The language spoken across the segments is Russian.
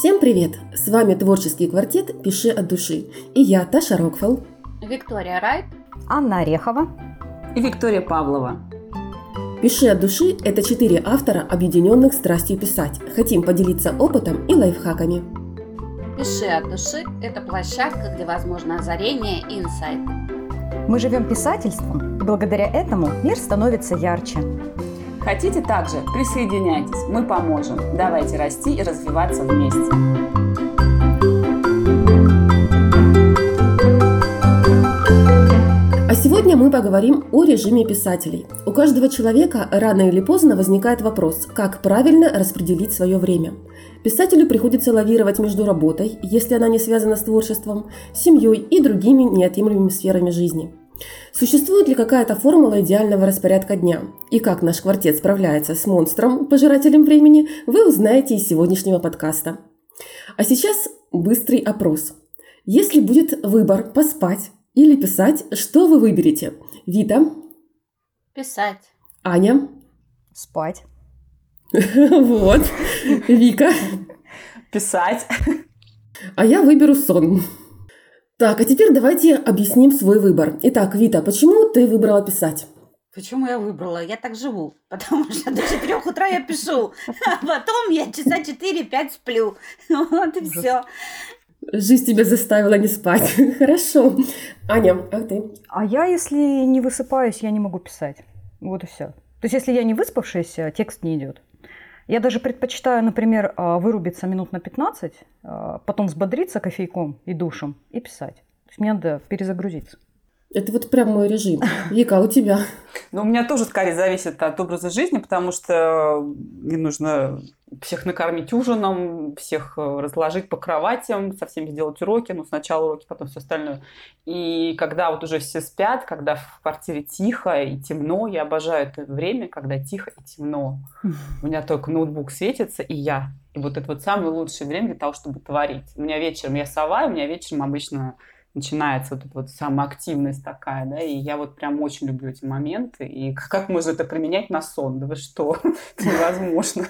Всем привет! С вами творческий квартет «Пиши от души» и я, Таша Рокфелл, Виктория Райт, Анна Орехова и Виктория Павлова. «Пиши от души» – это четыре автора, объединенных страстью писать. Хотим поделиться опытом и лайфхаками. «Пиши от души» – это площадка, где возможно озарение и инсайты. Мы живем писательством, и благодаря этому мир становится ярче. Хотите также? Присоединяйтесь, мы поможем. Давайте расти и развиваться вместе. А сегодня мы поговорим о режиме писателей. У каждого человека рано или поздно возникает вопрос, как правильно распределить свое время. Писателю приходится лавировать между работой, если она не связана с творчеством, семьей и другими неотъемлемыми сферами жизни. Существует ли какая-то формула идеального распорядка дня? И как наш квартет справляется с монстром, пожирателем времени, вы узнаете из сегодняшнего подкаста. А сейчас быстрый опрос. Если будет выбор поспать или писать, что вы выберете? Вита? Писать. Аня? Спать. Вот. Вика? Писать. А я выберу сон. Так, а теперь давайте объясним свой выбор. Итак, Вита, почему ты выбрала писать? Почему я выбрала? Я так живу. Потому что до 4 утра я пишу, а потом я часа 4-5 сплю. Вот и все. Жизнь тебя заставила не спать. Хорошо. Аня, а ты? А я, если не высыпаюсь, я не могу писать. Вот и все. То есть, если я не выспавшаяся, текст не идет. Я даже предпочитаю, например, а, вырубиться минут на 15, а, потом взбодриться кофейком и душем и писать. То есть мне надо перезагрузиться. Это вот прям мой режим. Вика, а у тебя? Ну, у меня тоже скорее зависит от образа жизни, потому что мне нужно всех накормить ужином, всех э, разложить по кроватям, со всеми сделать уроки, ну, сначала уроки, потом все остальное. И когда вот уже все спят, когда в квартире тихо и темно, я обожаю это время, когда тихо и темно. У меня только ноутбук светится, и я. И вот это вот самое лучшее время для того, чтобы творить. У меня вечером, я сова, у меня вечером обычно начинается вот эта вот самоактивность такая, да, и я вот прям очень люблю эти моменты, и как можно это применять на сон, да вы что, это невозможно,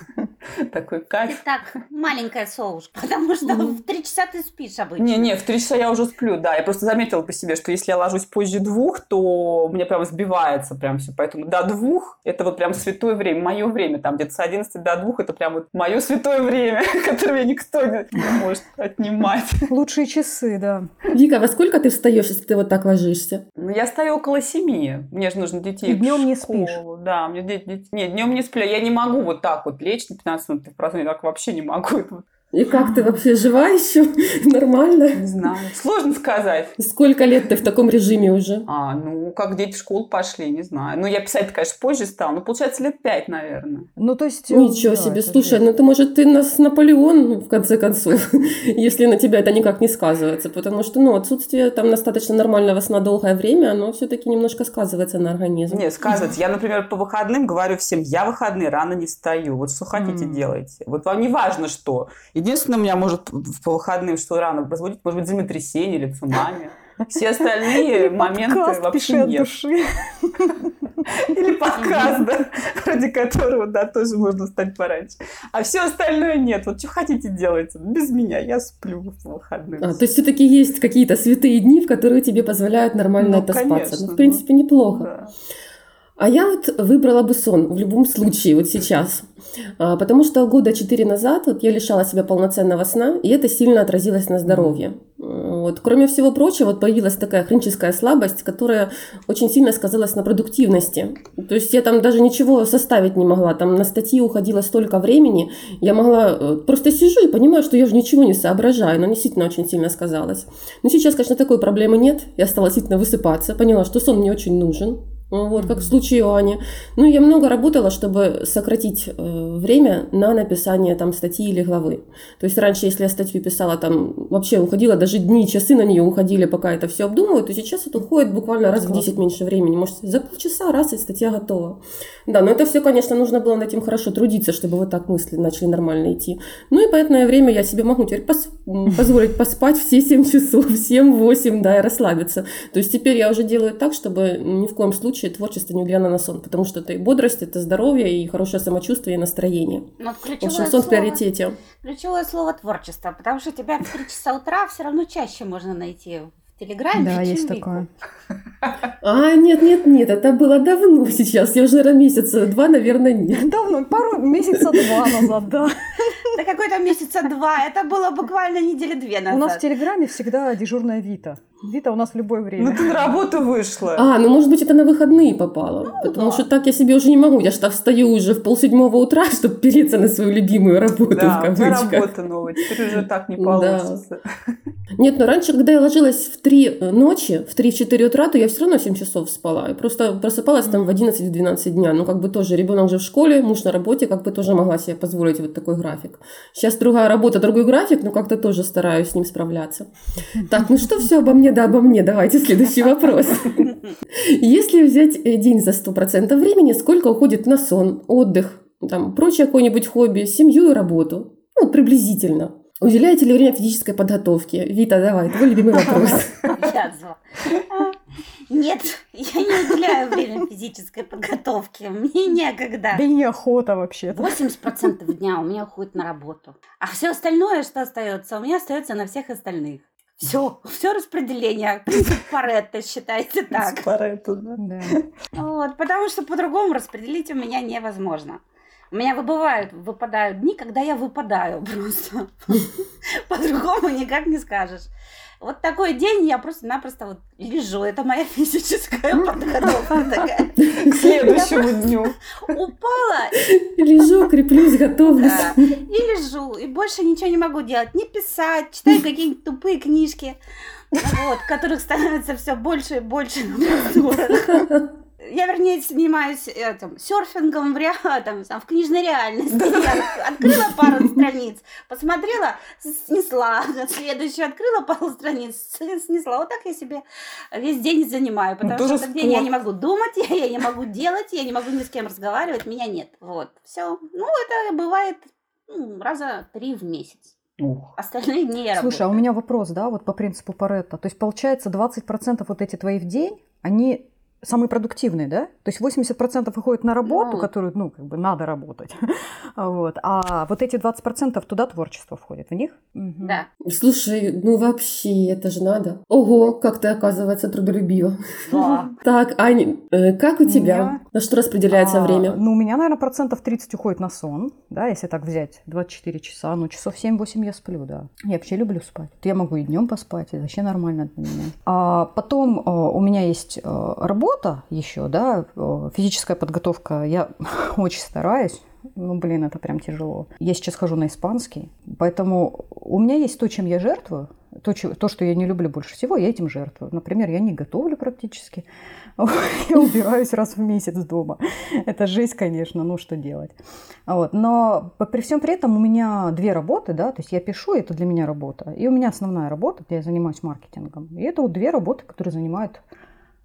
такой кайф. Ты так, маленькая совушка, потому что в три часа ты спишь обычно. Не-не, в три часа я уже сплю, да, я просто заметила по себе, что если я ложусь позже двух, то у меня прям сбивается прям все, поэтому до двух это вот прям святое время, мое время, там где-то с 11 до двух это прям вот мое святое время, которое никто не может отнимать. Лучшие часы, да. Вика, сколько ты встаешь, если ты вот так ложишься? Ну, я стою около семи. Мне же нужно детей. И днем не спишь? Да, мне дети... Нет, днем не сплю. Я не могу вот так вот лечь на 15 минут в праздник. Так вообще не могу. И как ты вообще жива еще? Нормально? Не знаю. Сложно сказать. Сколько лет ты в таком режиме уже? А, ну, как дети в школу пошли, не знаю. Ну, я писать, конечно, позже стала. Ну, получается, лет пять, наверное. Ну, то есть... Ничего да, себе. Слушай, ну, ты, может, ты нас Наполеон, в конце концов, если на тебя это никак не сказывается. Потому что, ну, отсутствие там достаточно нормального сна долгое время, оно все-таки немножко сказывается на организм. Нет, сказывается. Я, например, по выходным говорю всем, я выходные рано не встаю. Вот что хотите, делайте. Вот вам не важно, что. Единственное, у меня может по выходным что рано разбудить, может быть, землетрясение или цунами. Все остальные моменты вообще нет. Или подкаст, да, ради которого, да, тоже можно встать пораньше. А все остальное нет. Вот что хотите делать? Без меня. Я сплю в выходные. А, то есть все-таки есть какие-то святые дни, в которые тебе позволяют нормально ну, отоспаться. Конечно, ну, в принципе, неплохо. Да. А я вот выбрала бы сон в любом случае, вот сейчас. А, потому что года четыре назад вот я лишала себя полноценного сна, и это сильно отразилось на здоровье. Вот. Кроме всего прочего, вот появилась такая хроническая слабость, которая очень сильно сказалась на продуктивности. То есть я там даже ничего составить не могла, там на статьи уходило столько времени, я могла, э, просто сижу и понимаю, что я уже ничего не соображаю, но действительно очень сильно сказалось. Но сейчас, конечно, такой проблемы нет, я стала действительно высыпаться, поняла, что сон мне очень нужен, вот, как в случае Ани. Ну, я много работала, чтобы сократить э, время на написание там статьи или главы. То есть раньше, если я статью писала, там вообще уходила, даже дни, часы на нее уходили, пока это все обдумываю, то сейчас это уходит буквально раз в 10 меньше времени. Может, за полчаса раз и статья готова. Да, но это все, конечно, нужно было над этим хорошо трудиться, чтобы вот так мысли начали нормально идти. Ну и поэтому время я себе могу теперь пос позволить поспать все 7 часов, 7-8, да, и расслабиться. То есть теперь я уже делаю так, чтобы ни в коем случае случае творчество не влияло на сон, потому что это и бодрость, это здоровье, и хорошее самочувствие, и настроение. Но в общем, сон слово, в приоритете. Ключевое слово творчество, потому что тебя в 3 часа утра все равно чаще можно найти Телеграме? Да, есть такое. А, нет, нет, нет, это было давно сейчас. Я уже, наверное, месяца два, наверное, нет. Давно, пару месяца два назад, да. Да какой-то месяца два, это было буквально недели две назад. У нас в Телеграме всегда дежурная Вита. Вита у нас в любое время. Ну ты на работу вышла. А, ну может быть это на выходные попало. Ну, потому да. что так я себе уже не могу. Я что встаю уже в полседьмого утра, чтобы переться на свою любимую работу да, в кавычках. работа новая. Теперь уже так не получится. Да. Нет, но раньше, когда я ложилась в 3 э, ночи, в 3-4 утра, то я все равно 7 часов спала. И просто просыпалась там в 11-12 дня. Ну, как бы тоже ребенок уже в школе, муж на работе, как бы тоже могла себе позволить вот такой график. Сейчас другая работа, другой график, но как-то тоже стараюсь с ним справляться. Так, ну что все обо мне, да обо мне, давайте следующий вопрос. Если взять э, день за 100% времени, сколько уходит на сон, отдых, там, прочее какое-нибудь хобби, семью и работу? Ну, приблизительно. Уделяете ли время физической подготовке? Вита, давай, твой любимый вопрос. Нет, я не уделяю время физической подготовке. Мне некогда. Да и неохота вообще. 80% дня у меня уходит на работу. А все остальное, что остается, у меня остается на всех остальных. Все, все распределение. Принцип Паретта, считайте так. Паретта, да. да. Вот, потому что по-другому распределить у меня невозможно. У меня выбывают, выпадают дни, когда я выпадаю просто. По-другому никак не скажешь. Вот такой день я просто-напросто вот лежу. Это моя физическая подготовка такая. К следующему дню. Упала. Лежу, креплюсь, готовлюсь. И лежу. И больше ничего не могу делать. Не писать, читаю какие-нибудь тупые книжки, вот, которых становится все больше и больше на просторах я, вернее, занимаюсь этим, серфингом в, ре... там, в книжной реальности. Я открыла пару страниц, посмотрела, снесла. Следующую открыла пару страниц, снесла. Вот так я себе весь день занимаю. Потому ну, что в этот день я не могу думать, я, я не могу делать, я не могу ни с кем разговаривать, меня нет. Вот, все. Ну, это бывает ну, раза три в месяц. Ух. Остальные дни я Слушай, работаю. а у меня вопрос, да, вот по принципу Паретта. То есть, получается, 20% вот эти твои в день, они самый продуктивный, да? То есть 80% выходит на работу, ну, которую, ну, как бы надо работать. вот. А вот эти 20% туда творчество входит в них? Да. Слушай, ну вообще, это же надо. Ого, как ты, оказывается, трудолюбива. Да. так, Аня, э, как у тебя? На что распределяется а, время? Ну, у меня, наверное, процентов 30 уходит на сон, да, если так взять, 24 часа. Ну, часов 7-8 я сплю, да. Я вообще люблю спать. Я могу и днем поспать, это вообще нормально для меня. А потом а, у меня есть а, работа, работа еще, да, физическая подготовка, я очень стараюсь, ну, блин, это прям тяжело. Я сейчас хожу на испанский, поэтому у меня есть то, чем я жертвую, то, то, что я не люблю больше всего, я этим жертвую. Например, я не готовлю практически, я убираюсь раз в месяц дома. Это жизнь, конечно, ну что делать. Вот. Но при всем при этом у меня две работы, да, то есть я пишу, это для меня работа, и у меня основная работа, я занимаюсь маркетингом. И это вот две работы, которые занимают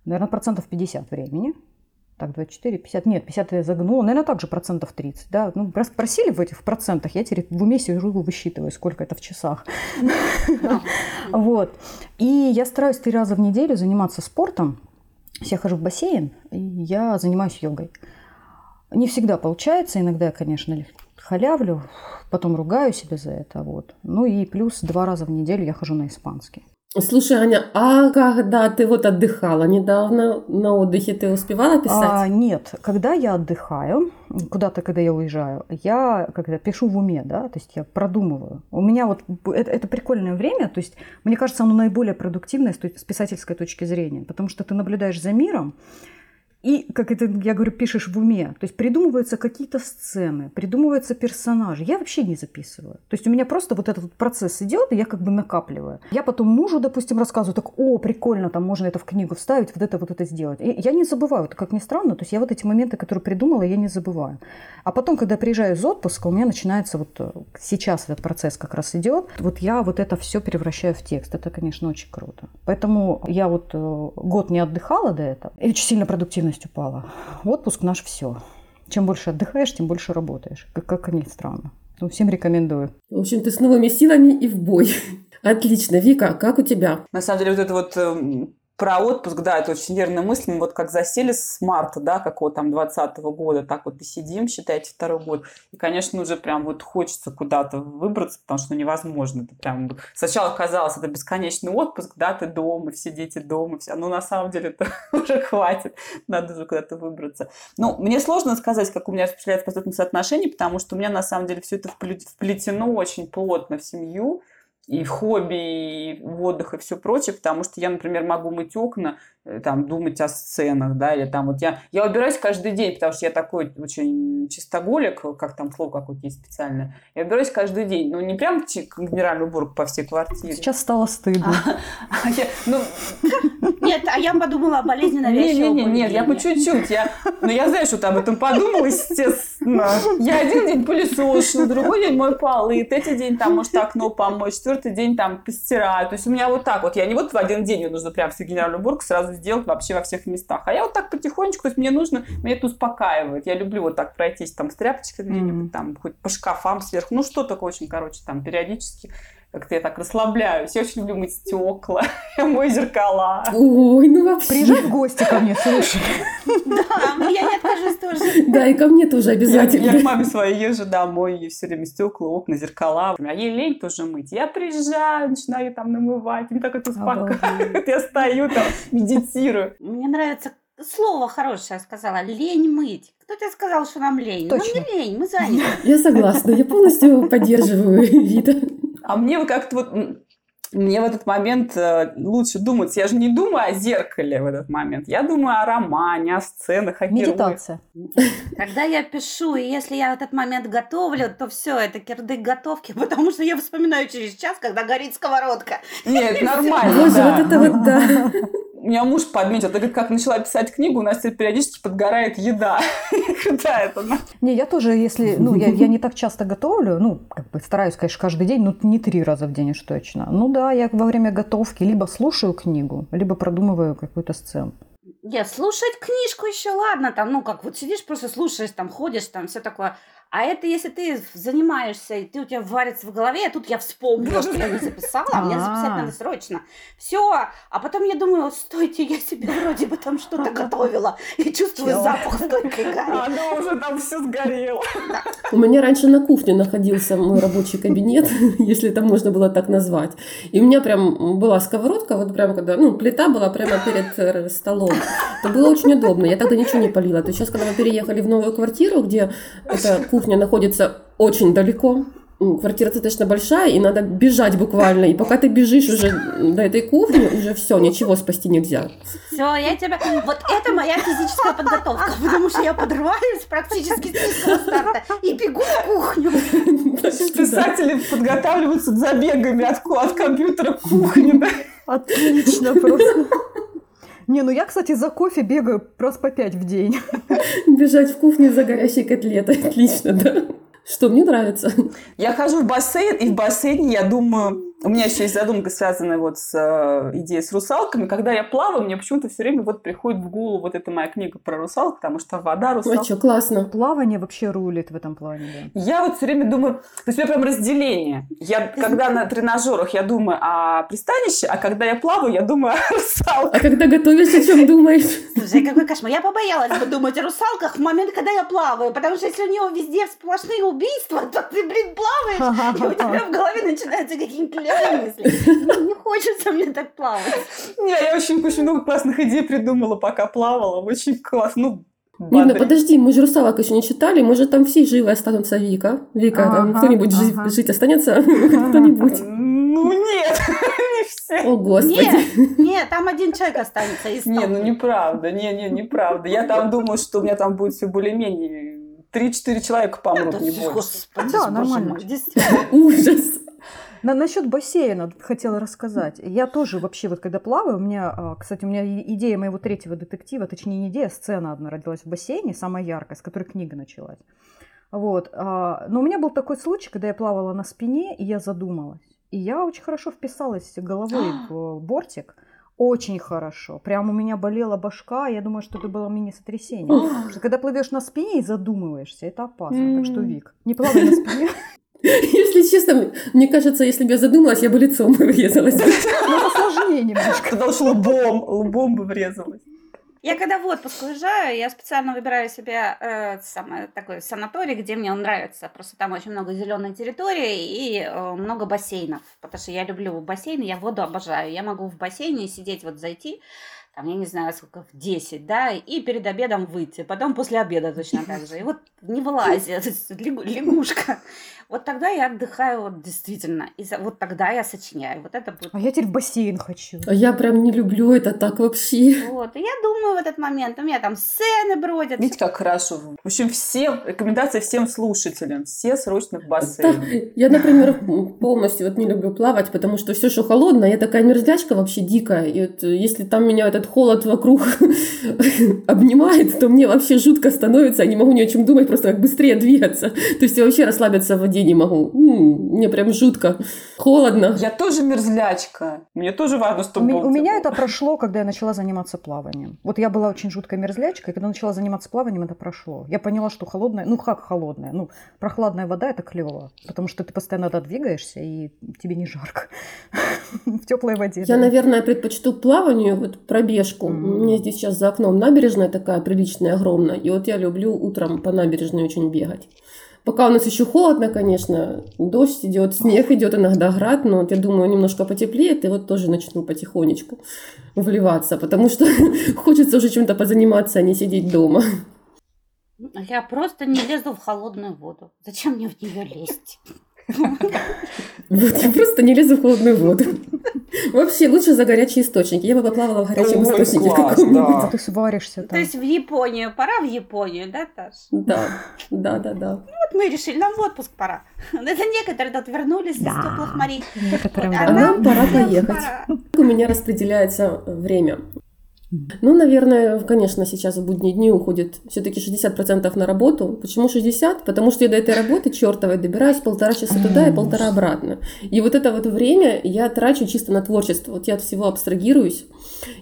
наверное, процентов 50 времени. Так, 24, 50, нет, 50 я загнула, наверное, также процентов 30, да. Ну, просили в этих процентах, я теперь в уме сижу высчитываю, сколько это в часах. Вот. И я стараюсь три раза в неделю заниматься спортом. Я хожу в бассейн, и я занимаюсь йогой. Не всегда получается, иногда я, конечно, халявлю, потом ругаю себя за это, вот. Ну и плюс два раза в неделю я хожу на испанский. Слушай, Аня, а когда ты вот отдыхала недавно на отдыхе, ты успевала писать? А, нет, когда я отдыхаю, куда-то, когда я уезжаю, я когда пишу в уме, да, то есть я продумываю. У меня вот это, это прикольное время, то есть мне кажется, оно наиболее продуктивное с писательской точки зрения, потому что ты наблюдаешь за миром, и, как это, я говорю, пишешь в уме. То есть придумываются какие-то сцены, придумываются персонажи. Я вообще не записываю. То есть у меня просто вот этот процесс идет, и я как бы накапливаю. Я потом мужу, допустим, рассказываю, так, о, прикольно, там можно это в книгу вставить, вот это, вот это сделать. И я не забываю, это как ни странно. То есть я вот эти моменты, которые придумала, я не забываю. А потом, когда приезжаю из отпуска, у меня начинается вот э, сейчас этот процесс как раз идет. Вот я вот это все превращаю в текст. Это, конечно, очень круто. Поэтому я вот э, год не отдыхала до этого. И очень сильно продуктивность упала. Отпуск наш все. Чем больше отдыхаешь, тем больше работаешь. Как, как ни странно. Ну, всем рекомендую. В общем, ты с новыми силами и в бой. Отлично. Вика, как у тебя? На самом деле, вот это вот эм, про отпуск, да, это очень верная мысль. Мы вот как засели с марта, да, какого там 20 года, так вот и сидим, считайте, второй год. И, конечно, уже прям вот хочется куда-то выбраться, потому что невозможно. Это прям... Сначала казалось, это бесконечный отпуск, да, ты дома, все дети дома, все. Но на самом деле это уже хватит, надо уже куда-то выбраться. Ну, мне сложно сказать, как у меня распределяется процентное соотношение, потому что у меня на самом деле все это вплетено очень плотно в семью и хобби, и отдых, и все прочее, потому что я, например, могу мыть окна, там думать о сценах, да, или там вот я, я убираюсь каждый день, потому что я такой очень чистоголик, как там слово какое-то есть специальное, я убираюсь каждый день, ну, не прям генеральную уборку по всей квартире. Сейчас стало стыдно. А, а ну, нет, а я подумала о болезни навязчивого Нет, нет, нет, я бы чуть-чуть, я, ну, я знаю, что ты об этом подумала, естественно. Я один день пылесошу, другой день мой полы, третий день там, может, окно помочь, четвертый день там постираю, то есть у меня вот так вот, я не вот в один день, мне нужно прям всю генеральную уборку сразу сделать вообще во всех местах. А я вот так потихонечку, то есть мне нужно, меня это успокаивает. Я люблю вот так пройтись там с тряпочкой где-нибудь, mm-hmm. там хоть по шкафам сверху, ну что такое очень, короче, там периодически как-то я так расслабляюсь. Я очень люблю мыть стекла, мой зеркала. Ой, ну вообще. Приезжай в гости ко мне, слушай. Да, я не откажусь тоже. Да, и ко мне тоже обязательно. Я к маме своей езжу домой, и все время стекла, окна, зеркала. А ей лень тоже мыть. Я приезжаю, начинаю там намывать. Мне так это успокаивает. Я стою там, медитирую. Мне нравится слово хорошее сказала. Лень мыть. Кто тебе сказал, что нам лень? Точно. Нам не лень, мы заняты. Я согласна. Я полностью поддерживаю Вита. А мне как-то вот мне в этот момент э, лучше думать. Я же не думаю о зеркале в этот момент. Я думаю о романе, о сценах, о Медитация. Когда я пишу, и если я в этот момент готовлю, то все, это кирдык готовки, потому что я вспоминаю через час, когда горит сковородка. Нет, нормально. Боже, вот это вот да меня муж подметил, ты как начала писать книгу, у нас теперь периодически подгорает еда. Да, это. Не, я тоже, если, ну, я, я не так часто готовлю, ну, как бы стараюсь, конечно, каждый день, но не три раза в день уж точно. Ну да, я во время готовки либо слушаю книгу, либо продумываю какую-то сцену. Я слушать книжку еще ладно, там, ну, как вот сидишь, просто слушаешь, там, ходишь, там, все такое. А это если ты занимаешься, и ты у тебя варится в голове, а тут я вспомнила, что я не записала, а мне записать надо срочно. Все. А потом я думаю, стойте, я себе вроде бы там что-то готовила. И чувствую запах стойкой гари. А ну уже там все сгорело. У меня раньше на кухне находился мой рабочий кабинет, если это можно было так назвать. И у меня прям была сковородка, вот прям когда, ну, плита была прямо перед э, столом. Это было очень удобно. Я тогда ничего не полила. То есть сейчас, когда мы переехали в новую квартиру, где эта кухня находится очень далеко, квартира достаточно большая, и надо бежать буквально. И пока ты бежишь уже до этой кухни, уже все, ничего спасти нельзя. Все, я тебя... Вот это моя физическая подготовка, потому что я подрываюсь практически с старта и бегу в кухню. Писатели подготавливаются забегами от, от компьютера к кухне, да? Отлично просто. Не, ну я, кстати, за кофе бегаю раз по пять в день. Бежать в кухню за горящей котлетой. Отлично, да? Что мне нравится. Я хожу в бассейн, и в бассейне я думаю, у меня еще есть задумка, связанная вот с э, идеей с русалками. Когда я плаваю, мне почему-то все время вот приходит в голову вот эта моя книга про русалок, потому что вода, русалка. Что, классно. Плавание вообще рулит в этом плане, да. Я вот все время думаю, то есть у меня прям разделение. Я, когда на тренажерах, я думаю о пристанище, а когда я плаваю, я думаю о русалках. А когда готовишь, о чем думаешь? Слушай, какой кошмар. Я побоялась бы думать о русалках в момент, когда я плаваю, потому что если у него везде сплошные убийства, то ты, блин, плаваешь, и у тебя в голове начинаются мысли. Не хочется мне так плавать. Не, я очень, очень много классных идей придумала, пока плавала. Очень классно. Ну, Нина, подожди, мы же «Русалок» еще не читали, мы же там все живы останутся, Вика. Вика, ага, там кто-нибудь ага. жить, останется? Кто-нибудь? Ну нет, не все. О, Господи. Нет, нет, там один человек останется. Не, ну неправда, не, не, неправда. Я там думала, что у меня там будет все более-менее 3-4 человека помрут, не больше. Господи, да, нормально. Ужас. На, насчет бассейна хотела рассказать. Я тоже вообще, вот когда плаваю, у меня, а, кстати, у меня идея моего третьего детектива, точнее не идея, а сцена одна родилась в бассейне, самая яркая, с которой книга началась. Вот. А, но у меня был такой случай, когда я плавала на спине, и я задумалась. И я очень хорошо вписалась головой в бортик. Очень хорошо. Прям у меня болела башка. Я думаю, что это было мини-сотрясение. Потому что когда плывешь на спине и задумываешься, это опасно. Так что, Вик, не плавай на спине. Если честно, мне кажется, если бы я задумалась, я бы лицом врезалась. Ну, Посильнее немножко. Тогда уж лбом, лбом бы врезалась. Я когда в отпуск уезжаю, я специально выбираю себе э, самое, такой санаторий, где мне он нравится. Просто там очень много зеленой территории и э, много бассейнов. Потому что я люблю бассейны, я воду обожаю. Я могу в бассейне сидеть, вот зайти, там, я не знаю, сколько, в 10, да, и перед обедом выйти, потом после обеда точно так же. И вот не вылазит, лягушка. Вот тогда я отдыхаю вот действительно. И вот тогда я сочиняю. Вот это будет. А я теперь в бассейн хочу. А я прям не люблю это так вообще. Вот. И я думаю в этот момент, у меня там сцены бродят. Видите, как хорошо. В общем, всем, рекомендации всем слушателям. Все срочно в бассейн. Да, я, например, полностью вот не люблю плавать, потому что все, что холодно, я такая мерзлячка вообще дикая. И вот если там меня этот холод вокруг обнимает, то мне вообще жутко становится, я не могу ни о чем думать, просто как быстрее двигаться. То есть я вообще расслабиться в воде не могу. м мне прям жутко. Холодно. Я тоже мерзлячка. Мне тоже важно, чтобы У, у меня это прошло, когда я начала заниматься плаванием. Вот я была очень жуткой мерзлячкой, когда начала заниматься плаванием, это прошло. Я поняла, что холодная, ну как холодная, ну прохладная вода это клево, потому что ты постоянно да, двигаешься и тебе не жарко в теплой воде. Я, наверное, предпочту плаванию, вот пробежку. У меня здесь сейчас за окном набережная такая приличная, огромная, и вот я люблю утром по набережной очень бегать. Пока у нас еще холодно, конечно, дождь идет, снег идет, иногда град, но вот я думаю, немножко потеплеет, и вот тоже начну потихонечку вливаться, потому что хочется уже чем-то позаниматься, а не сидеть дома. Я просто не лезу в холодную воду. Зачем мне в нее лезть? Вот, я просто не лезу в холодную воду. Вообще, лучше за горячие источники. Я бы поплавала в горячем Ой, источнике каком-нибудь. Да. Ты сваришься там. То есть в Японию. Пора в Японию, да, Таш? Да, да, да, да. Ну, вот мы решили, нам в отпуск пора. Это некоторые тут вернулись да. из теплых морей. Вот, а нам пора поехать. Пора. У меня распределяется время. Ну, наверное, конечно, сейчас в будние дни уходит все-таки 60% на работу. Почему 60? Потому что я до этой работы чертовой добираюсь полтора часа туда и полтора обратно. И вот это вот время я трачу чисто на творчество. Вот я от всего абстрагируюсь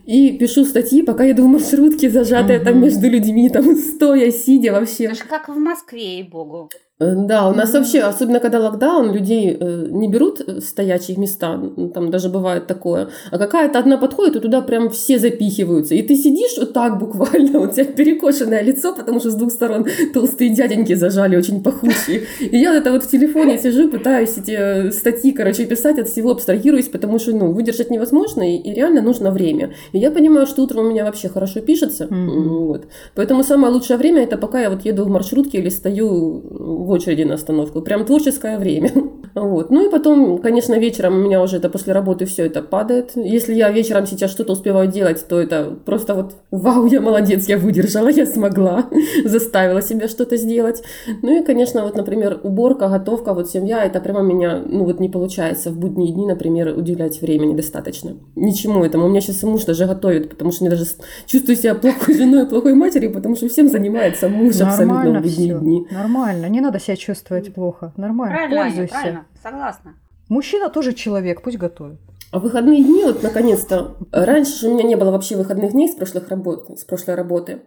и пишу статьи, пока еду в маршрутке, зажатая там между людьми, там стоя, сидя вообще. Это же как в Москве, и богу. Э, да, у нас mm-hmm. вообще, особенно когда локдаун, людей э, не берут в стоячие места, там даже бывает такое, а какая-то одна подходит, и туда прям все запихиваются. И ты сидишь вот так буквально, у тебя перекошенное лицо, потому что с двух сторон толстые дяденьки зажали, очень пахучие. И я это вот в телефоне сижу, пытаюсь эти э, статьи, короче, писать, от всего абстрагируюсь, потому что, ну, выдержать невозможно, и, и реально нужно время. И я понимаю, что утром у меня вообще хорошо пишется, mm-hmm. вот. Поэтому самое лучшее время это пока я вот еду в маршрутке или стою в очереди на остановку. Прям творческое время. Вот. Ну и потом, конечно, вечером у меня уже это после работы все это падает. Если я вечером сейчас что-то успеваю делать, то это просто вот вау, я молодец, я выдержала, я смогла, заставила себя что-то сделать. Ну и, конечно, вот, например, уборка, готовка, вот семья, это прямо меня, ну вот не получается в будние дни, например, уделять времени достаточно. Ничему этому. У меня сейчас муж даже готовит, потому что я даже чувствую себя плохой женой, плохой матерью, потому что всем занимается муж Нормально абсолютно в будние все. дни. Нормально, не надо себя чувствовать плохо. Нормально, правильно, пользуйся. Правильно, согласна. Мужчина тоже человек, пусть готовит. А выходные дни, вот наконец-то, раньше у меня не было вообще выходных дней с, прошлых работ, с прошлой работы.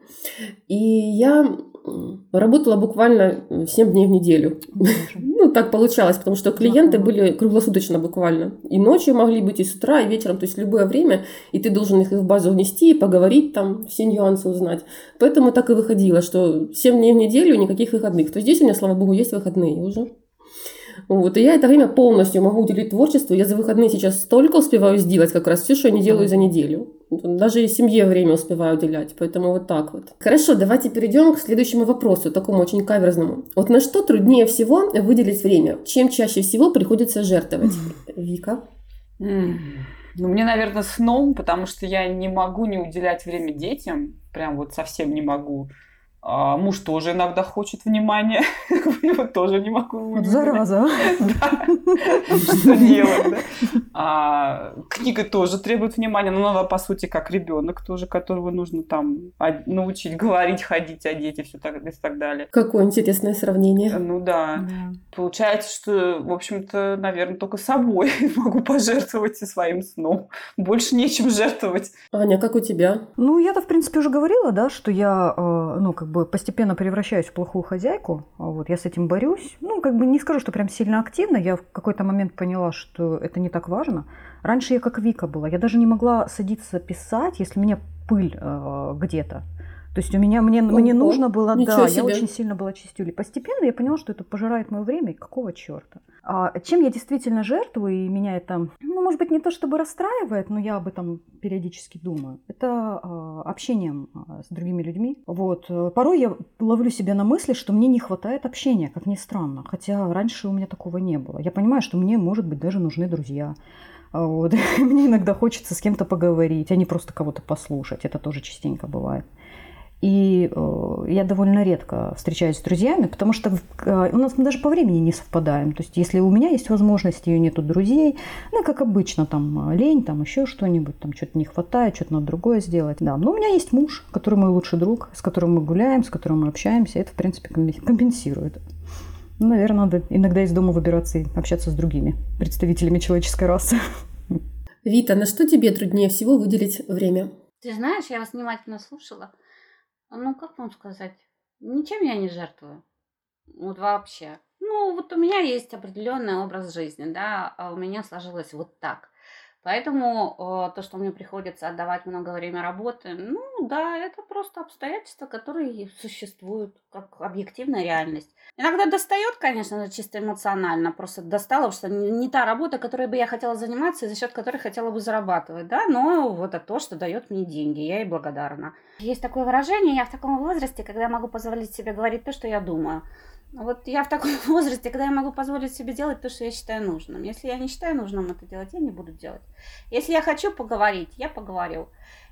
И я работала буквально 7 дней в неделю. ну, так получалось, потому что клиенты были круглосуточно буквально. И ночью могли быть, и с утра, и вечером, то есть любое время, и ты должен их в базу внести, и поговорить там, все нюансы узнать. Поэтому так и выходило, что 7 дней в неделю, никаких выходных. То здесь у меня, слава богу, есть выходные уже. Вот, и я это время полностью могу уделить творчеству. Я за выходные сейчас столько успеваю сделать, как раз все, что я не делаю за неделю. Даже и семье время успеваю уделять, поэтому вот так вот. Хорошо, давайте перейдем к следующему вопросу, такому очень каверзному. Вот на что труднее всего выделить время? Чем чаще всего приходится жертвовать? Вика? Ну, мне, наверное, сном, потому что я не могу не уделять время детям. Прям вот совсем не могу. А муж тоже иногда хочет внимания. Его тоже не могу. Вот зараза. Да. Что делать, да? А, книга тоже требует внимания, но она, по сути, как ребенок тоже, которого нужно там научить говорить, ходить, одеть и все так, и так далее. Какое интересное сравнение. Ну да. да. Получается, что, в общем-то, наверное, только собой могу пожертвовать и своим сном. Больше нечем жертвовать. Аня, как у тебя? Ну, я-то, в принципе, уже говорила, да, что я, э, ну, как бы бы постепенно превращаюсь в плохую хозяйку. Вот, я с этим борюсь. Ну, как бы не скажу, что прям сильно активно. Я в какой-то момент поняла, что это не так важно. важно. Раньше я как Вика была, я даже не могла садиться писать, если у меня пыль э, где-то. То есть у меня мне, Ого, мне нужно было, да, себе. я очень сильно была чистюлей. Постепенно я поняла, что это пожирает мое время, и какого черта. А чем я действительно жертвую, и меня это, ну, может быть, не то чтобы расстраивает, но я об этом периодически думаю, это а, общением а, с другими людьми. Вот. Порой я ловлю себя на мысли, что мне не хватает общения, как ни странно. Хотя раньше у меня такого не было. Я понимаю, что мне, может быть, даже нужны друзья. Вот. Мне иногда хочется с кем-то поговорить, а не просто кого-то послушать. Это тоже частенько бывает. И э, я довольно редко встречаюсь с друзьями, потому что э, у нас мы даже по времени не совпадаем. То есть, если у меня есть возможность, ее нету друзей, ну, как обычно, там лень, там еще что-нибудь, там что-то не хватает, что-то надо другое сделать. Да, но у меня есть муж, который мой лучший друг, с которым мы гуляем, с которым мы общаемся. Это, в принципе, компенсирует. Ну, наверное, надо иногда из дома выбираться и общаться с другими представителями человеческой расы. Вита, на что тебе труднее всего выделить время? Ты знаешь, я вас внимательно слушала. Ну, как вам сказать? Ничем я не жертвую. Вот вообще. Ну, вот у меня есть определенный образ жизни, да, а у меня сложилось вот так. Поэтому э, то, что мне приходится отдавать много времени работы, ну да, это просто обстоятельства, которые существуют как объективная реальность. Иногда достает, конечно, чисто эмоционально, просто достало, что не, не та работа, которой бы я хотела заниматься и за счет которой хотела бы зарабатывать, да, но вот это то, что дает мне деньги, я ей благодарна. Есть такое выражение, я в таком возрасте, когда могу позволить себе говорить то, что я думаю. Вот я в таком возрасте, когда я могу позволить себе делать то, что я считаю нужным. Если я не считаю нужным это делать, я не буду делать. Если я хочу поговорить, я поговорю.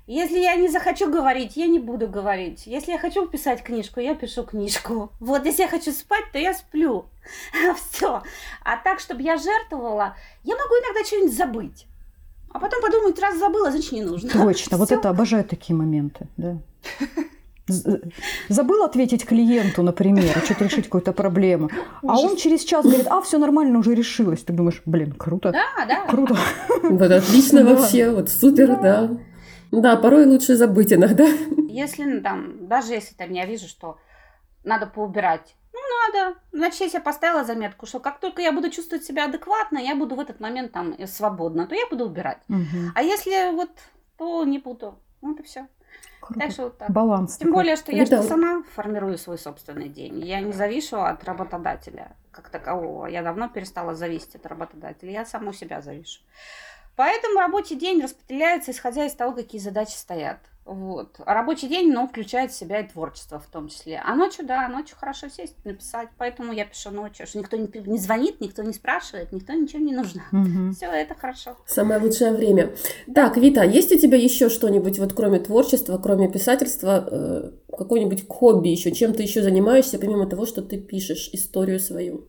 Если я не захочу говорить, я не буду говорить. Если я хочу писать книжку, я пишу книжку. Вот, если я хочу спать, то я сплю. Все. А так, чтобы я жертвовала, я могу иногда что-нибудь забыть. А потом подумать, раз забыла, значит не нужно. Точно, вот это обожаю такие моменты, да. Забыл ответить клиенту, например, что-то решить какую-то проблему. А он через час говорит, а, все нормально, уже решилось. Ты думаешь, блин, круто. Да, да. Круто. Вот отлично вообще, вот супер, да. Да, порой лучше забыть иногда. Если ну, там, даже если там я вижу, что надо поубирать, ну надо. Значит, если я поставила заметку, что как только я буду чувствовать себя адекватно, я буду в этот момент там свободна, то я буду убирать. Угу. А если вот, то не буду. Вот и все. Круто. Так что вот так. Баланс. Тем такой. более, что я же сама формирую свой собственный день. Я не завишу от работодателя как такового. Я давно перестала зависеть от работодателя. Я сама у себя завишу. Поэтому рабочий день распределяется, исходя из того, какие задачи стоят. Вот. А рабочий день, ну, включает в себя и творчество в том числе. А ночью, да, ночью хорошо сесть, написать. Поэтому я пишу ночью. Что никто не, не звонит, никто не спрашивает, никто ничего не нужно. Угу. Все, это хорошо. Самое лучшее время. Так, Вита, есть у тебя еще что-нибудь, вот кроме творчества, кроме писательства, э, какое-нибудь хобби еще? Чем ты еще занимаешься, помимо того, что ты пишешь историю свою?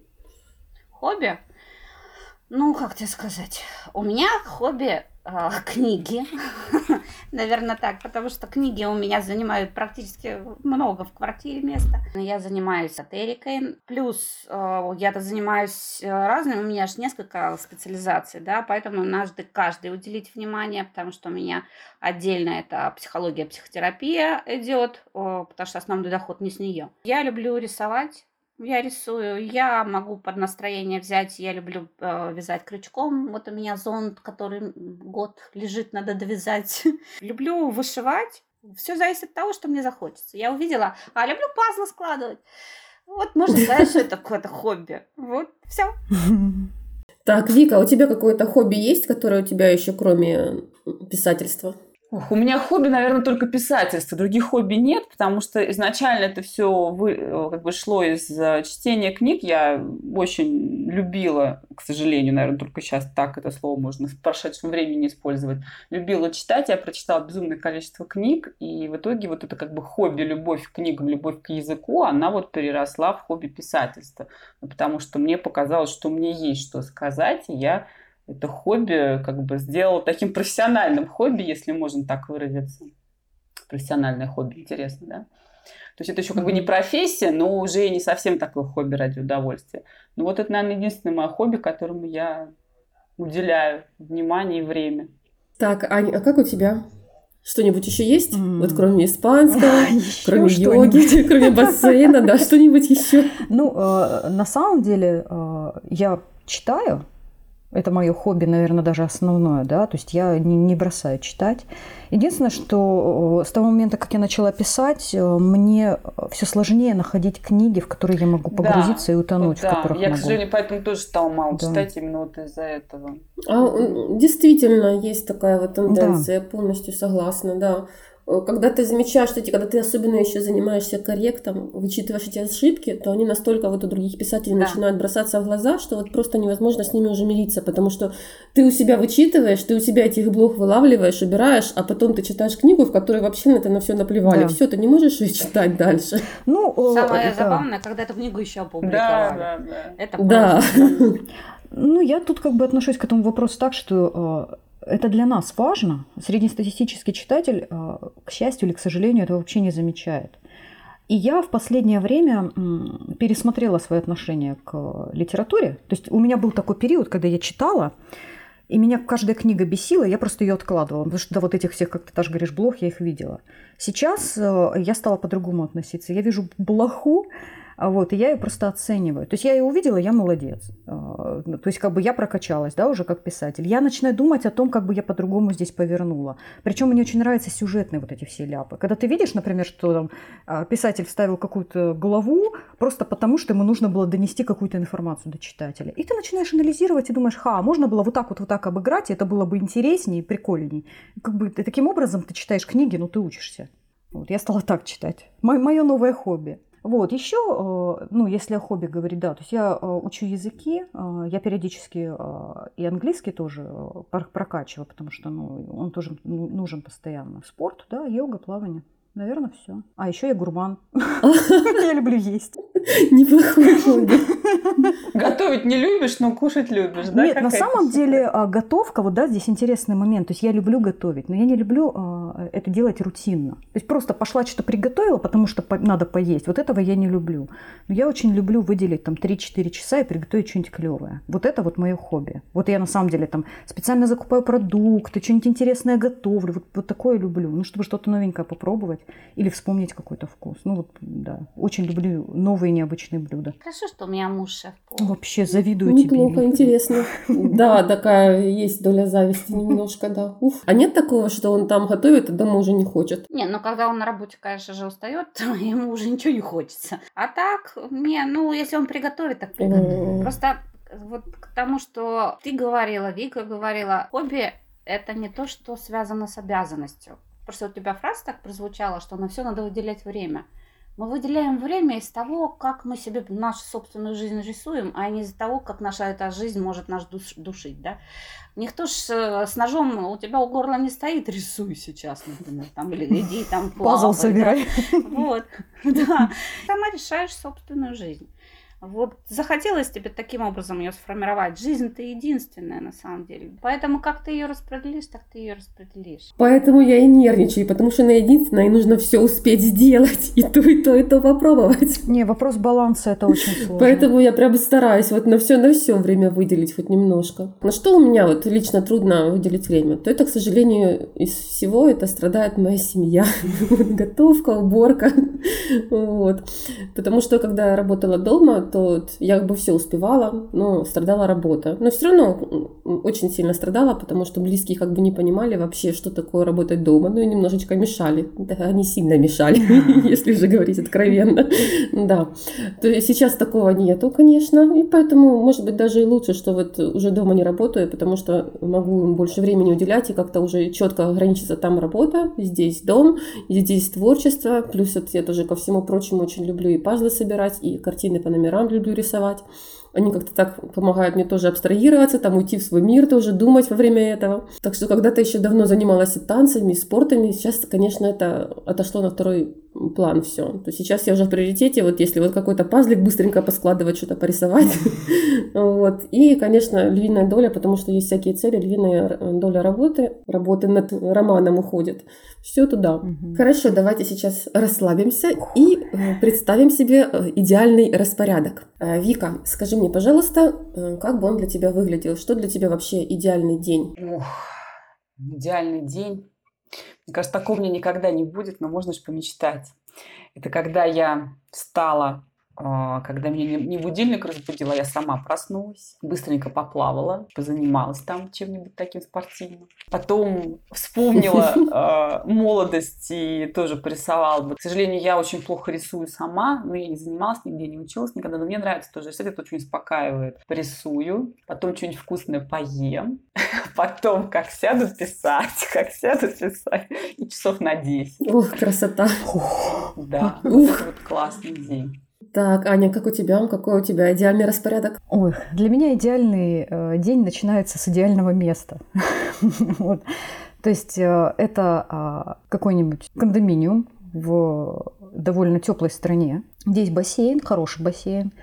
Хобби? Ну, как тебе сказать? У меня хобби э, книги. Наверное, так, потому что книги у меня занимают практически много в квартире места. Я занимаюсь эзотерикой, плюс э, я-то занимаюсь разными, у меня же несколько специализаций, да, поэтому надо каждый уделить внимание, потому что у меня отдельно это психология, психотерапия идет, э, потому что основной доход не с нее. Я люблю рисовать, я рисую, я могу под настроение взять, я люблю э, вязать крючком. Вот у меня зонт, который год лежит, надо довязать. люблю вышивать. Все зависит от того, что мне захочется. Я увидела, а люблю пазлы складывать. Вот сказать, что это какое-то хобби. Вот, все. Так, Вика, а у тебя какое-то хобби есть, которое у тебя еще кроме писательства? Ух, у меня хобби, наверное, только писательство. Других хобби нет, потому что изначально это все вы, э, как бы шло из э, чтения книг. Я очень любила, к сожалению, наверное, только сейчас так это слово можно в прошедшем времени использовать. Любила читать, я прочитала безумное количество книг, и в итоге вот это как бы хобби, любовь к книгам, любовь к языку, она вот переросла в хобби писательства. Потому что мне показалось, что мне есть что сказать, и я это хобби как бы сделал таким профессиональным хобби, если можно так выразиться. Профессиональное хобби, интересно, да? То есть это еще как бы не профессия, но уже и не совсем такое хобби ради удовольствия. Ну вот это, наверное, единственное мое хобби, которому я уделяю внимание и время. Так, Аня, а как у тебя? Что-нибудь еще есть? Mm. Вот кроме испанского, кроме йоги, кроме бассейна, да, что-нибудь еще? Ну, э, на самом деле, э, я читаю, Это мое хобби, наверное, даже основное, да, то есть я не, не бросаю читать. Единственное, что э, с того момента, как я начала писать, э, мне все сложнее находить книги, в которые я могу погрузиться да, и утонуть, да. в которых Я, могу. к сожалению, поэтому тоже стала мало да. читать именно вот из-за этого. А, действительно, есть такая вот тенденция, да. я полностью согласна, да. Э, когда ты замечаешь, что эти, когда ты особенно еще занимаешься корректом, вычитываешь эти ошибки, то они настолько вот у других писателей да. начинают бросаться в глаза, что вот просто невозможно с ними уже мириться, потому что ты у себя вычитываешь, ты у себя этих блох вылавливаешь, убираешь, а потом ты читаешь книгу, в которой вообще на это на все наплевали. Да. Все, ты не можешь ее читать дальше. Ну, Самое да. забавное, когда эту книгу еще опубликовали. Да, да, да. Это да. Ну, я тут как бы отношусь к этому вопросу так, что э, это для нас важно. Среднестатистический читатель, э, к счастью или к сожалению, это вообще не замечает. И я в последнее время пересмотрела свое отношение к литературе. То есть у меня был такой период, когда я читала, и меня каждая книга бесила, я просто ее откладывала, потому что до вот этих всех, как ты даже говоришь, блох, я их видела. Сейчас э, я стала по-другому относиться. Я вижу блоху, вот, и я ее просто оцениваю. То есть я ее увидела, я молодец. А, ну, то есть как бы я прокачалась, да, уже как писатель. Я начинаю думать о том, как бы я по-другому здесь повернула. Причем мне очень нравятся сюжетные вот эти все ляпы. Когда ты видишь, например, что там а, писатель вставил какую-то главу просто потому, что ему нужно было донести какую-то информацию до читателя. И ты начинаешь анализировать и думаешь, ха, можно было вот так вот, вот так обыграть, и это было бы интереснее и прикольней. Как бы таким образом ты читаешь книги, но ты учишься. Вот, я стала так читать. Мое новое хобби. Вот, еще, э, ну, если о хобби говорить, да, то есть я э, учу языки, э, я периодически и английский тоже прокачиваю, потому что, ну, он тоже нужен постоянно. Спорт, да, йога, плавание. Наверное, все. А еще я гурман. Я люблю есть. Неплохой хобби. Готовить не любишь, но кушать любишь, да? Нет, на самом деле а, готовка, вот да, здесь интересный момент. То есть я люблю готовить, но я не люблю а, это делать рутинно. То есть просто пошла что-то приготовила, потому что надо поесть. Вот этого я не люблю. Но я очень люблю выделить там 3-4 часа и приготовить что-нибудь клевое. Вот это вот мое хобби. Вот я на самом деле там специально закупаю продукты, что-нибудь интересное готовлю. Вот, вот такое люблю. Ну, чтобы что-то новенькое попробовать или вспомнить какой-то вкус. Ну вот, да, очень люблю новые необычные блюда. Хорошо, что у меня муж шеф Вообще завидую Неплохо, тебе. интересно. Да, такая есть доля зависти немножко, да. Уф. А нет такого, что он там готовит, а дома уже не хочет? Не, ну когда он на работе, конечно же, устает, то ему уже ничего не хочется. А так, не, ну если он приготовит, так приготовит. Просто вот к тому, что ты говорила, Вика говорила, хобби это не то, что связано с обязанностью. Просто у тебя фраза так прозвучала, что на все надо выделять время. Мы выделяем время из того, как мы себе нашу собственную жизнь рисуем, а не из того, как наша эта жизнь может нас душ, душить, да. Никто ж э, с ножом у тебя у горла не стоит, рисуй сейчас, например, там, или иди там плавай. Пазл собирай. Да. Вот, да. Сама решаешь собственную жизнь. Вот захотелось тебе таким образом ее сформировать. Жизнь-то единственная на самом деле. Поэтому как ты ее распределишь, так ты ее распределишь. Поэтому я и нервничаю, потому что на единственное нужно все успеть сделать. И то, и то, и то попробовать. Не, вопрос баланса это очень сложно. Поэтому я прям стараюсь вот на все, на все время выделить хоть немножко. На что у меня вот лично трудно выделить время, то это, к сожалению, из всего это страдает моя семья. Готовка, уборка. Вот. Потому что когда я работала дома, то вот я как бы все успевала, но страдала работа. Но все равно очень сильно страдала, потому что близкие как бы не понимали вообще, что такое работать дома, ну и немножечко мешали. Да, они сильно мешали, если же говорить откровенно. Да. То есть сейчас такого нету, конечно, и поэтому, может быть, даже и лучше, что вот уже дома не работаю, потому что могу им больше времени уделять и как-то уже четко ограничиться там работа, здесь дом, здесь творчество, плюс вот я тоже ко всему прочему очень люблю и пазлы собирать, и картины по номерам сам люблю рисовать. Они как-то так помогают мне тоже абстрагироваться, там уйти в свой мир, тоже думать во время этого. Так что когда-то еще давно занималась и танцами, и спортами. Сейчас, конечно, это отошло на второй план все. То сейчас я уже в приоритете, вот если вот какой-то пазлик быстренько поскладывать, что-то порисовать. вот. И, конечно, львиная доля, потому что есть всякие цели, львиная доля работы, работы над романом уходит. Все туда. Хорошо, давайте сейчас расслабимся и э, представим себе э, идеальный распорядок. Э, Вика, скажи мне, пожалуйста, как бы он для тебя выглядел? Что для тебя вообще идеальный день? Ох, идеальный день. Мне кажется, такого у меня никогда не будет, но можно же помечтать. Это когда я встала а, когда меня не будильник разбудила, я сама проснулась, быстренько поплавала, позанималась там чем-нибудь таким спортивным. Потом вспомнила э, молодость и тоже порисовала. К сожалению, я очень плохо рисую сама, но я не занималась нигде, не училась никогда, но мне нравится тоже рисовать, это очень успокаивает. Рисую, потом что-нибудь вкусное поем, потом как сяду писать, как сяду писать, и часов на 10. Ох, красота. Да, Ух. вот классный день. Так, Аня, как у тебя? Какой у тебя идеальный распорядок? Ой, для меня идеальный э, день начинается с идеального места. вот. То есть э, это э, какой-нибудь кондоминиум в довольно теплой стране, где есть бассейн, хороший бассейн,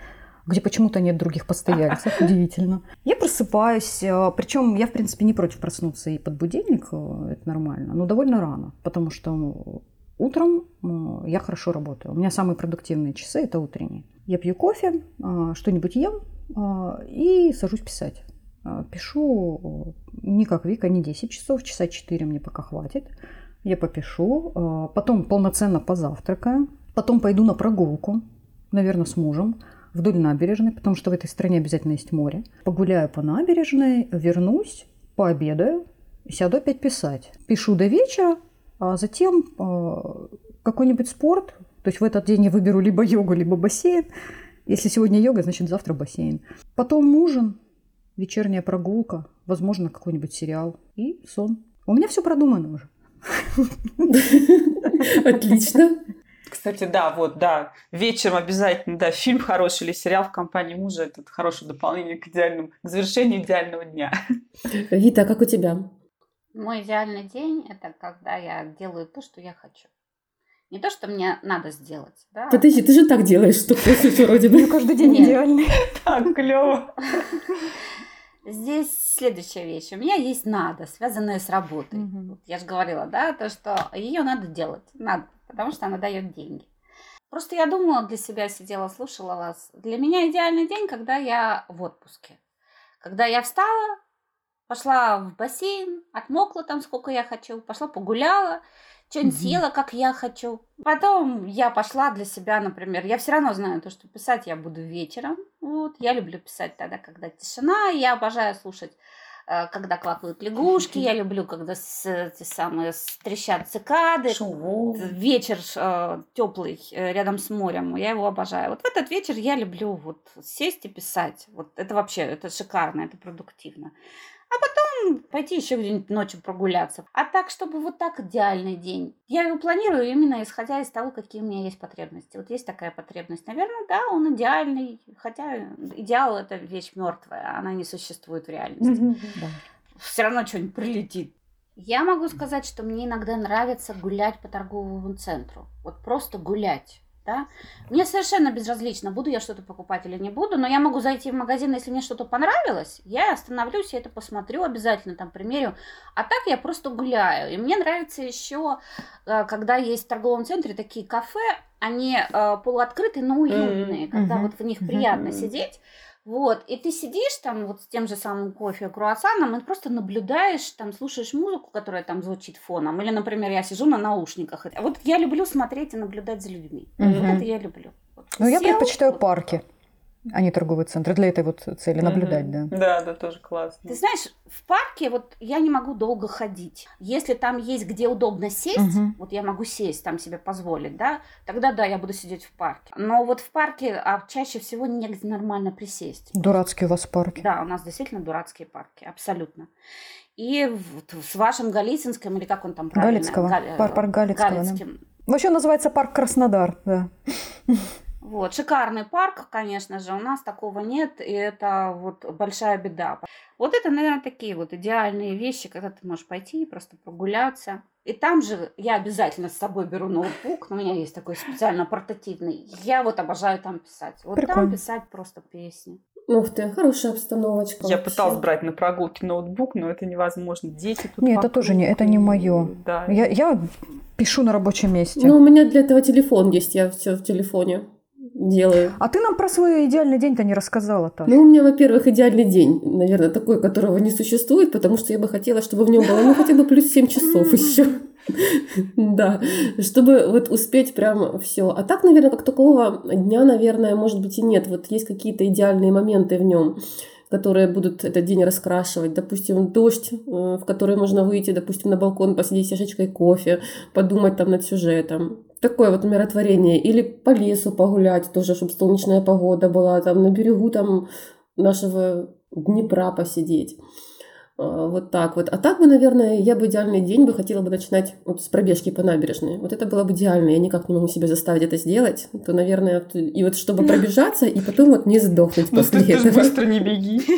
где почему-то нет других постояльцев, удивительно. Я просыпаюсь, э, причем я, в принципе, не против проснуться и под будильник, э, это нормально, но довольно рано, потому что Утром я хорошо работаю. У меня самые продуктивные часы – это утренние. Я пью кофе, а, что-нибудь ем а, и сажусь писать. Пишу не как Вика, не 10 часов, часа 4 мне пока хватит. Я попишу, потом полноценно позавтракаю, потом пойду на прогулку, наверное, с мужем вдоль набережной, потому что в этой стране обязательно есть море. Погуляю по набережной, вернусь, пообедаю, сяду опять писать. Пишу до вечера, а затем а, какой-нибудь спорт, то есть в этот день я выберу либо йогу, либо бассейн. Если сегодня йога, значит завтра бассейн. Потом ужин, вечерняя прогулка, возможно, какой-нибудь сериал и сон. У меня все продумано уже. Отлично. Кстати, да, вот, да, вечером обязательно, да, фильм хороший или сериал в компании мужа, это хорошее дополнение к идеальному, к завершению идеального дня. Вита, а как у тебя? Мой идеальный день – это когда я делаю то, что я хочу. Не то, что мне надо сделать. Да? Подожди, ты же так делаешь, что все вроде бы. каждый день идеальный. Так, клево. Здесь следующая вещь. У меня есть надо, связанная с работой. Угу. Я же говорила, да, то, что ее надо делать. Надо, потому что она дает деньги. Просто я думала для себя, сидела, слушала вас. Для меня идеальный день, когда я в отпуске. Когда я встала, Пошла в бассейн, отмокла там сколько я хочу, пошла погуляла, что-нибудь угу. съела, как я хочу. Потом я пошла для себя, например, я все равно знаю то, что писать я буду вечером. Вот, я люблю писать тогда, когда тишина, я обожаю слушать э, когда квакают лягушки, я люблю, когда с, те самые трещат цикады, Шоу. вечер э, теплый э, рядом с морем, я его обожаю. Вот в этот вечер я люблю вот сесть и писать. Вот это вообще, это шикарно, это продуктивно а потом пойти еще где-нибудь ночью прогуляться. А так, чтобы вот так идеальный день. Я его планирую именно исходя из того, какие у меня есть потребности. Вот есть такая потребность. Наверное, да, он идеальный. Хотя идеал это вещь мертвая, она не существует в реальности. Все равно что-нибудь прилетит. Я могу сказать, что мне иногда нравится гулять по торговому центру. Вот просто гулять да. Мне совершенно безразлично, буду я что-то покупать или не буду, но я могу зайти в магазин, если мне что-то понравилось, я остановлюсь, я это посмотрю, обязательно там примерю. А так я просто гуляю. И мне нравится еще, э, когда есть в торговом центре такие кафе, они э, полуоткрытые, но уютные, mm-hmm. когда mm-hmm. вот в них приятно mm-hmm. сидеть. Вот, и ты сидишь там вот с тем же самым кофе, круассаном, и просто наблюдаешь, там слушаешь музыку, которая там звучит фоном. Или, например, я сижу на наушниках. Вот я люблю смотреть и наблюдать за людьми. Угу. Вот это я люблю. Вот, ну, я предпочитаю вот, парки а не торговый центр. Для этой вот цели наблюдать, да. Да, да, тоже классно. Ты знаешь, в парке вот я не могу долго ходить. Если там есть где удобно сесть, вот я могу сесть, там себе позволить, да, тогда да, я буду сидеть в парке. Но вот в парке а чаще всего негде нормально присесть. Дурацкие у вас парки. Да, у нас действительно дурацкие парки, абсолютно. И вот с вашим Голицынским, или как он там правильно? Галицкого. Гал... Парк, парк Галицкого, Галицким. Да. Вообще называется парк Краснодар, да. Вот, шикарный парк, конечно же, у нас такого нет, и это вот большая беда. Вот это, наверное, такие вот идеальные вещи, когда ты можешь пойти и просто прогуляться. И там же я обязательно с собой беру ноутбук, у меня есть такой специально портативный. Я вот обожаю там писать. Вот Прикольно. там писать просто песни. Ух ты, хорошая обстановочка. Я вообще. пыталась брать на прогулке ноутбук, но это невозможно. Дети тут. Нет, это тоже не, это не мое. Да. Я, я пишу на рабочем месте. Ну, у меня для этого телефон есть, я все в телефоне делаю. А ты нам про свой идеальный день-то не рассказала то Ну, у меня, во-первых, идеальный день, наверное, такой, которого не существует, потому что я бы хотела, чтобы в нем было, ну, хотя бы плюс 7 часов еще. Да, чтобы вот успеть прям все. А так, наверное, как такого дня, наверное, может быть и нет. Вот есть какие-то идеальные моменты в нем которые будут этот день раскрашивать. Допустим, дождь, э, в который можно выйти, допустим, на балкон, посидеть с чашечкой кофе, подумать там над сюжетом. Такое вот умиротворение. Или по лесу погулять тоже, чтобы солнечная погода была, там на берегу там нашего Днепра посидеть. А, вот так вот. А так бы, наверное, я бы идеальный день бы хотела бы начинать вот с пробежки по набережной. Вот это было бы идеально. Я никак не могу себя заставить это сделать. То, наверное, и вот чтобы пробежаться, и потом вот не сдохнуть ну, после ты, этого. Ты быстро не беги.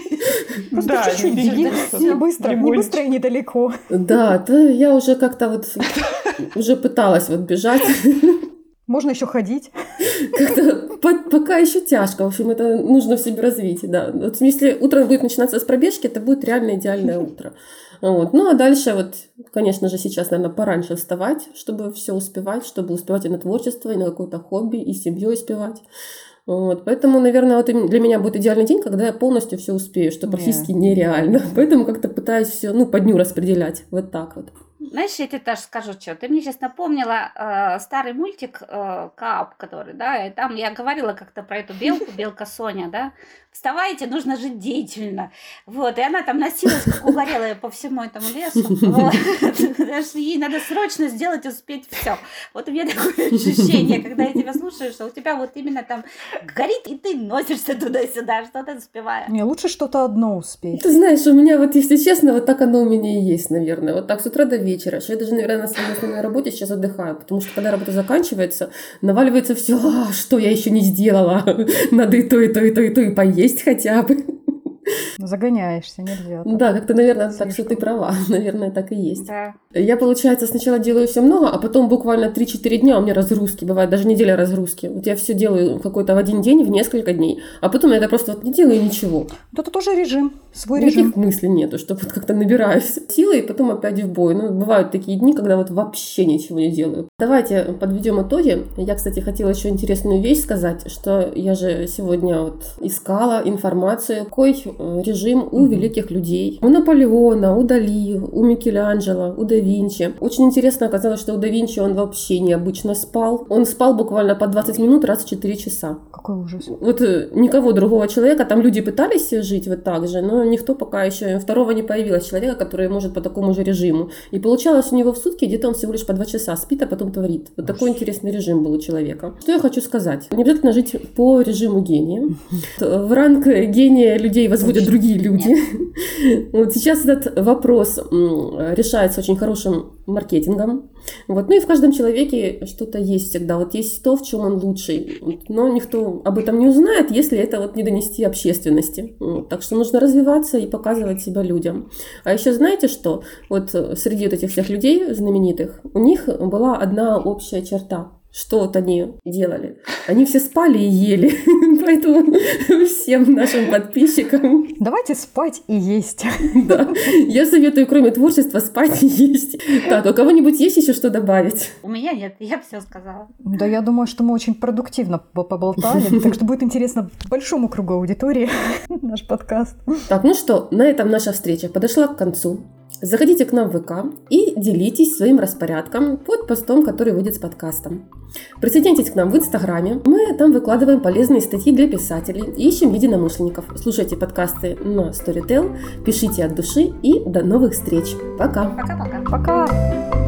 Да, чуть-чуть беги. Не быстро, не быстро и недалеко. Да, то я уже как-то вот уже пыталась вот бежать. Можно еще ходить. Как-то пока еще тяжко. В общем, это нужно в себе развить. Да. Вот если утро будет начинаться с пробежки, это будет реально идеальное утро. Вот. Ну а дальше вот, конечно же, сейчас, наверное, пораньше вставать, чтобы все успевать, чтобы успевать и на творчество, и на какое-то хобби, и семью успевать. Вот, поэтому, наверное, вот для меня будет идеальный день, когда я полностью все успею, что практически yeah. нереально. Поэтому как-то пытаюсь все, ну, по дню распределять. Вот так вот. Знаешь, я тебе тоже скажу, что ты мне сейчас напомнила э, старый мультик э, Кап, который, да, и там я говорила как-то про эту белку, белка Соня, да, вставайте, нужно жить деятельно, вот, и она там носилась, как угорелая по всему этому лесу, вот, ей надо срочно сделать, успеть все. Вот у меня такое ощущение, когда я тебя слушаю, что у тебя вот именно там горит, и ты носишься туда-сюда, что-то успевая. Не, лучше что-то одно успеть. Ты знаешь, у меня вот, если честно, вот так оно у меня и есть, наверное, вот так с утра до вечера вечера, что я даже, наверное, на своей основной работе сейчас отдыхаю, потому что когда работа заканчивается, наваливается все, а, что я еще не сделала, надо и то, и то, и то, и то, и поесть хотя бы. Загоняешься, нельзя. Так. Да, как-то, наверное, Слишком. так что ты права. Наверное, так и есть. Да. Я, получается, сначала делаю все много, а потом буквально 3-4 дня у меня разгрузки. Бывает даже неделя разгрузки. Вот я все делаю какой-то в один день, в несколько дней. А потом я это просто вот не делаю ничего. Вот это тоже режим, свой Никаких режим. мыслей нету, что вот как-то набираюсь силы и потом опять в бой. Ну, бывают такие дни, когда вот вообще ничего не делаю. Давайте подведем итоги. Я, кстати, хотела еще интересную вещь сказать, что я же сегодня вот искала информацию, какой э, режим у великих людей. У Наполеона, у Дали, у Микеланджело, у да Винчи. Очень интересно оказалось, что у да Винчи он вообще необычно спал. Он спал буквально по 20 минут раз в 4 часа. Какой ужас. Вот э, никого другого человека, там люди пытались жить вот так же, но никто пока еще, второго не появилось человека, который может по такому же режиму. И получалось у него в сутки где-то он всего лишь по 2 часа спит, а потом творит. Вот такой интересный режим был у человека. Что я хочу сказать? Не обязательно жить по режиму гения. В ранг гения людей возводят другие люди. Вот сейчас этот вопрос решается очень хорошим маркетингом. Вот. Ну и в каждом человеке что-то есть всегда. Вот есть то, в чем он лучший. Но никто об этом не узнает, если это вот не донести общественности. Вот. Так что нужно развиваться и показывать себя людям. А еще знаете что? Вот среди вот этих всех людей знаменитых, у них была одна общая черта что вот они делали. Они все спали и ели. Поэтому всем нашим подписчикам... Давайте спать и есть. Да. Я советую, кроме творчества, спать и есть. Так, у кого-нибудь есть еще что добавить? У меня нет, я все сказала. Да, я думаю, что мы очень продуктивно поболтали, так что будет интересно большому кругу аудитории наш подкаст. Так, ну что, на этом наша встреча подошла к концу. Заходите к нам в ВК и делитесь своим распорядком под постом, который выйдет с подкастом. Присоединяйтесь к нам в Инстаграме. Мы там выкладываем полезные статьи для писателей ищем единомышленников. Слушайте подкасты на Storytel, пишите от души и до новых встреч. Пока. Пока-пока. Пока.